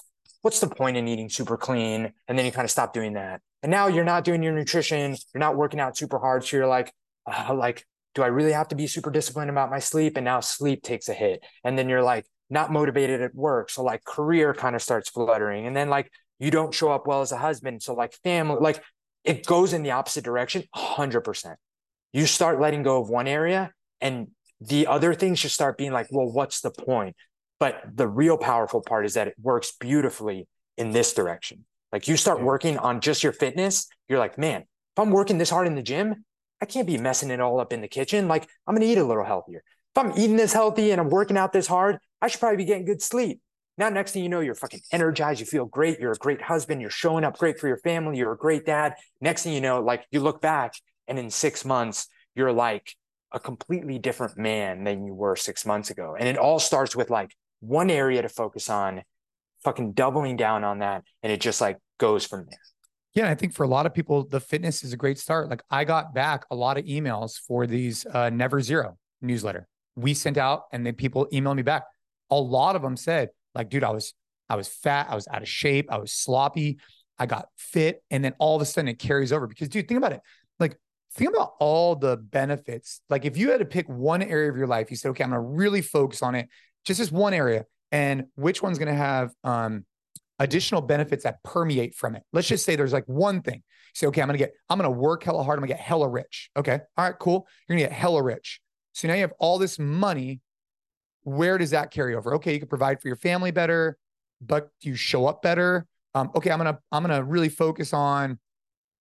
what's the point in eating super clean? And then you kind of stop doing that. And now you're not doing your nutrition, you're not working out super hard. So you're like, uh, like, do I really have to be super disciplined about my sleep? And now sleep takes a hit. And then you're like not motivated at work. So like career kind of starts fluttering. And then like you don't show up well as a husband. So like family, like it goes in the opposite direction 100%. You start letting go of one area and the other things just start being like, well, what's the point? But the real powerful part is that it works beautifully in this direction. Like you start working on just your fitness, you're like, man, if I'm working this hard in the gym, I can't be messing it all up in the kitchen. Like I'm gonna eat a little healthier. If I'm eating this healthy and I'm working out this hard, I should probably be getting good sleep. Now, next thing you know, you're fucking energized. You feel great. You're a great husband. You're showing up great for your family. You're a great dad. Next thing you know, like you look back and in six months, you're like a completely different man than you were six months ago. And it all starts with like one area to focus on fucking doubling down on that and it just like goes from there. Yeah i think for a lot of people the fitness is a great start. Like i got back a lot of emails for these uh, never zero newsletter. We sent out and then people emailed me back. A lot of them said like dude i was i was fat i was out of shape i was sloppy i got fit and then all of a sudden it carries over because dude think about it. Like think about all the benefits. Like if you had to pick one area of your life you said okay i'm to really focus on it just this one area and which one's going to have um, additional benefits that permeate from it. Let's just say there's like one thing. say, okay, I'm going to get, I'm going to work hella hard. I'm going to get hella rich. Okay. All right, cool. You're going to get hella rich. So now you have all this money. Where does that carry over? Okay. You can provide for your family better, but you show up better. Um, okay. I'm going to, I'm going to really focus on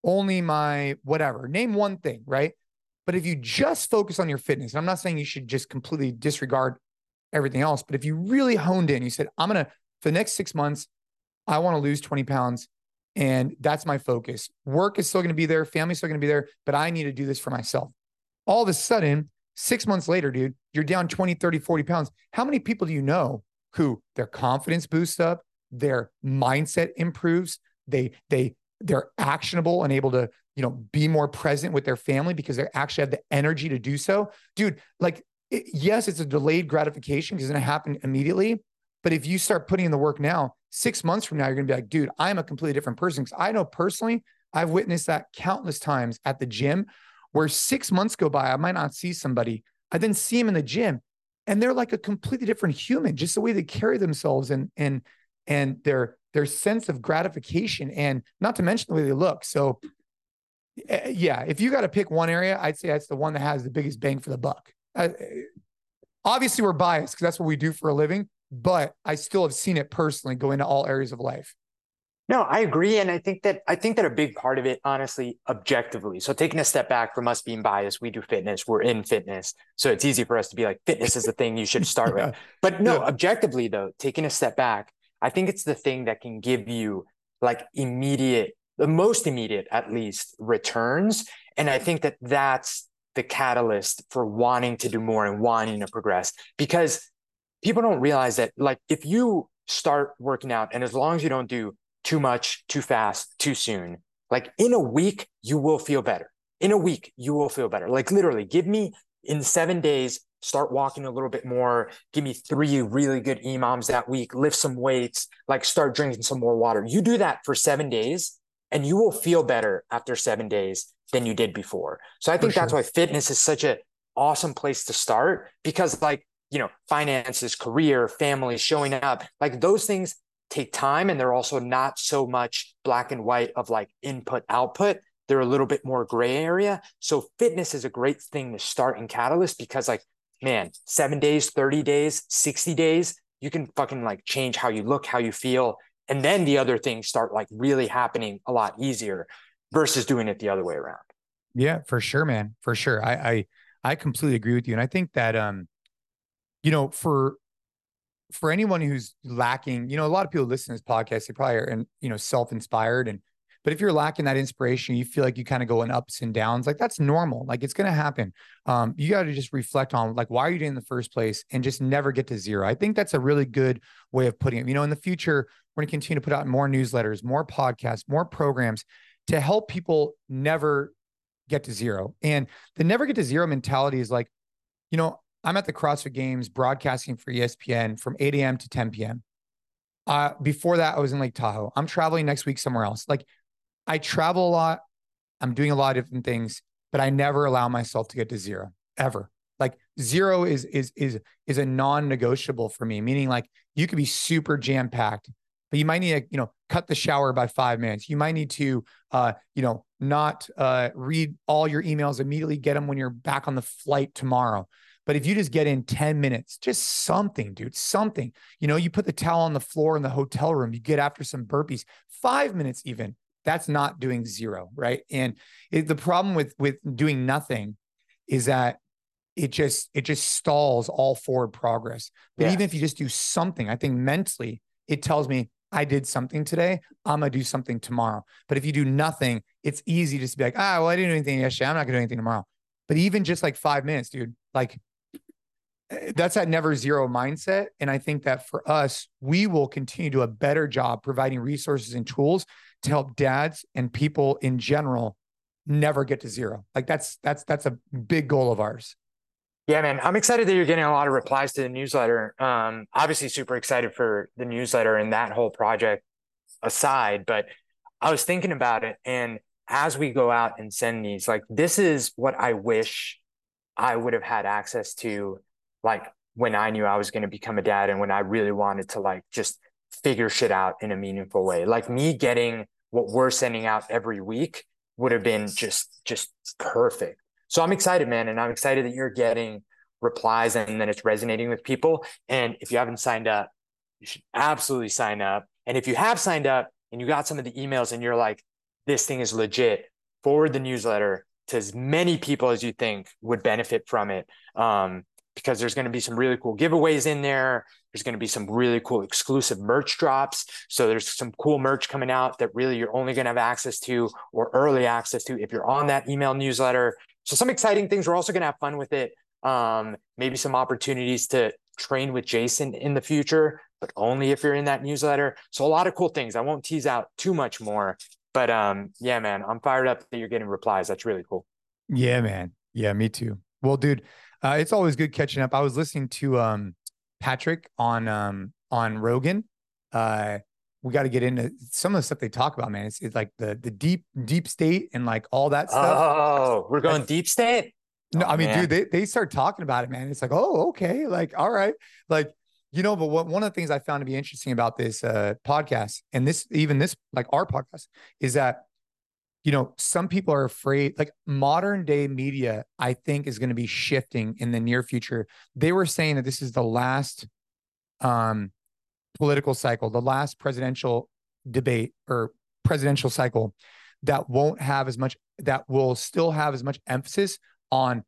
only my whatever. Name one thing, right? But if you just focus on your fitness, I'm not saying you should just completely disregard everything else. But if you really honed in, you said, I'm going to, for the next six months, I want to lose 20 pounds. And that's my focus. Work is still going to be there, family's still going to be there, but I need to do this for myself. All of a sudden, six months later, dude, you're down 20, 30, 40 pounds. How many people do you know who their confidence boosts up, their mindset improves, they, they, they're actionable and able to, you know, be more present with their family because they actually have the energy to do so. Dude, like it, yes, it's a delayed gratification because it's going to happen immediately. But if you start putting in the work now, six months from now, you're going to be like, dude, I'm a completely different person. Because I know personally, I've witnessed that countless times at the gym where six months go by, I might not see somebody. I then see them in the gym and they're like a completely different human, just the way they carry themselves and, and, and their, their sense of gratification and not to mention the way they look. So eh, yeah, if you got to pick one area, I'd say that's the one that has the biggest bang for the buck. Uh, obviously, we're biased because that's what we do for a living, but I still have seen it personally go into all areas of life. No, I agree, and I think that I think that a big part of it, honestly, objectively. So taking a step back from us being biased, we do fitness. We're in fitness, so it's easy for us to be like, fitness is the thing you should start yeah. with. But no, yeah. objectively though, taking a step back, I think it's the thing that can give you like immediate the most immediate, at least, returns. And I think that that's the catalyst for wanting to do more and wanting to progress because people don't realize that, like, if you start working out, and as long as you don't do too much, too fast, too soon, like in a week, you will feel better. In a week, you will feel better. Like, literally, give me in seven days, start walking a little bit more, give me three really good EMOMs that week, lift some weights, like start drinking some more water. You do that for seven days and you will feel better after seven days than you did before. So I think sure. that's why fitness is such an awesome place to start because like, you know, finances, career, family, showing up, like those things take time and they're also not so much black and white of like input output they're a little bit more gray area so fitness is a great thing to start in catalyst because like man 7 days 30 days 60 days you can fucking like change how you look how you feel and then the other things start like really happening a lot easier versus doing it the other way around yeah for sure man for sure i i i completely agree with you and i think that um you know for for anyone who's lacking you know a lot of people listen to this podcast they probably are and you know self-inspired and but if you're lacking that inspiration, you feel like you kind of go in ups and downs, like that's normal. Like it's to happen. Um, you got to just reflect on like, why are you doing it in the first place and just never get to zero. I think that's a really good way of putting it. You know, in the future, we're to continue to put out more newsletters, more podcasts, more programs to help people never get to zero. And the never get to zero mentality is like, you know, I'm at the CrossFit Games broadcasting for ESPN from 8 a.m. to 10 p.m. Uh, before that, I was in Lake Tahoe. I'm traveling next week somewhere else. Like I travel a lot. I'm doing a lot of different things, but I never allow myself to get to zero ever. Like zero is is is is a non-negotiable for me. Meaning, like you could be super jam packed, but you might need to you know cut the shower by five minutes. You might need to uh you know not uh read all your emails immediately. Get them when you're back on the flight tomorrow. But if you just get in 10 minutes, just something, dude, something, you know, you put the towel on the floor in the hotel room, you get after some burpees, five minutes even, that's not doing zero, right? And it, the problem with with doing nothing is that it just it just stalls all forward progress. But yeah. even if you just do something, I think mentally it tells me I did something today. I'm gonna do something tomorrow. But if you do nothing, it's easy to just be like, ah, well, I didn't do anything yesterday. I'm not gonna do anything tomorrow. But even just like five minutes, dude, like eh, that's that never zero mindset. And I think that for us, we will continue to do a better job providing resources and tools to help dads and people in general never get to zero. Like that's that's that's a big goal of ours. Yeah, man. I'm excited that you're getting a lot of replies to the newsletter. Um, obviously super excited for the newsletter and that whole project aside, but I was thinking about it and as we go out and send these, like this is what I wish I would have had access to like when I knew I was going to become a dad and when I really wanted to like just figure shit out in a meaningful way. Like me getting what we're sending out every week would have been just just perfect. So I'm excited, man, and I'm excited that you're getting replies and then it's resonating with people. And if you haven't signed up, you should absolutely sign up. And if you have signed up and you got some of the emails and you're like, this thing is legit, forward the newsletter to as many people as you think would benefit from it. Um, because there's going to be some really cool giveaways in there. There's going to be some really cool exclusive merch drops. So there's some cool merch coming out that really you're only going to have access to or early access to if you're on that email newsletter. So some exciting things. We're also going to have fun with it. Um, maybe some opportunities to train with Jason in the future, but only if you're in that newsletter. So a lot of cool things. I won't tease out too much more, but um, yeah, man, I'm fired up that you're getting replies. That's really cool. Yeah, man. Yeah, me too. Well, dude, uh, it's always good catching up. I was listening to um, Patrick on um, on Rogan. Uh, we got to get into some of the stuff they talk about, man. It's, it's like the the deep deep state and like all that stuff. Oh, we're going deep state. No, oh, I mean, man. dude, they they start talking about it, man. It's like, oh, okay, like all right, like you know. But what, one of the things I found to be interesting about this uh, podcast and this even this like our podcast is that you know, some people are afraid, like modern day media, I think is going to be shifting in the near future. They were saying that this is the last um, political cycle, the last presidential debate or presidential cycle that won't have as much, that will still have as much emphasis on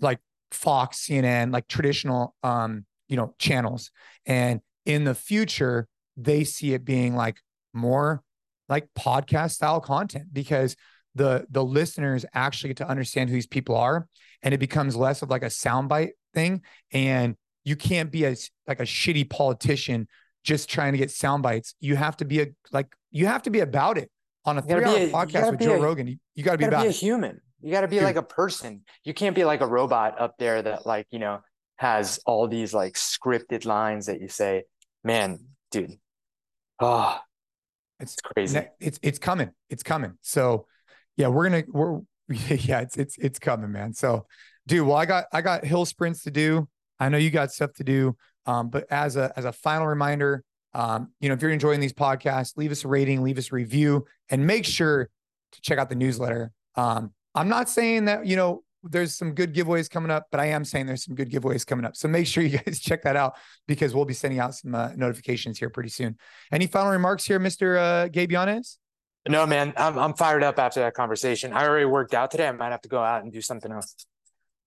like Fox, CNN, like traditional, um, you know, channels. And in the future, they see it being like more like podcast style content because the the listeners actually get to understand who these people are and it becomes less of like a soundbite thing and you can't be a like a shitty politician just trying to get sound bites you have to be a like you have to be about it on a three hour a, podcast with joe a, rogan you, you got to be about be a it. human you got to be Dude. like a person you can't be like a robot up there that like you know has all these like scripted lines that you say man dude oh it's crazy it's it's coming it's coming so yeah, we're gonna we're yeah, it's it's it's coming, man. So, dude, well, I got I got hill sprints to do. I know you got stuff to do. Um, but as a as a final reminder, um, you know, if you're enjoying these podcasts, leave us a rating, leave us a review, and make sure to check out the newsletter. Um, I'm not saying that you know there's some good giveaways coming up, but I am saying there's some good giveaways coming up. So make sure you guys check that out because we'll be sending out some uh, notifications here pretty soon. Any final remarks here, Mr. Uh, Gabe Yanez? No, man, I'm I'm fired up after that conversation. I already worked out today. I might have to go out and do something else.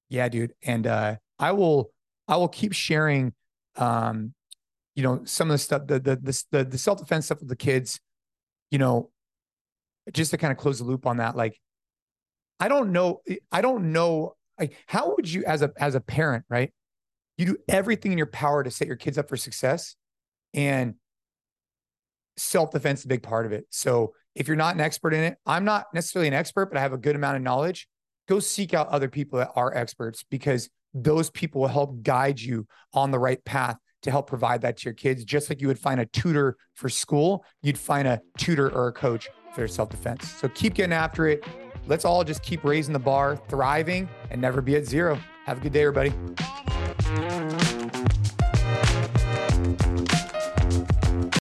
Yeah, dude. And uh I will I will keep sharing um you know some of the stuff the the the, the self-defense stuff with the kids, you know, just to kind of close the loop on that. Like I don't know I don't know like how would you as a as a parent, right? You do everything in your power to set your kids up for success and self-defense is a big part of it. So if you're not an expert in it, I'm not necessarily an expert, but I have a good amount of knowledge. Go seek out other people that are experts because those people will help guide you on the right path to help provide that to your kids. Just like you would find a tutor for school, you'd find a tutor or a coach for self defense. So keep getting after it let's all just keep raising the bar, thriving, and never be at zero. Have a good day, everybody.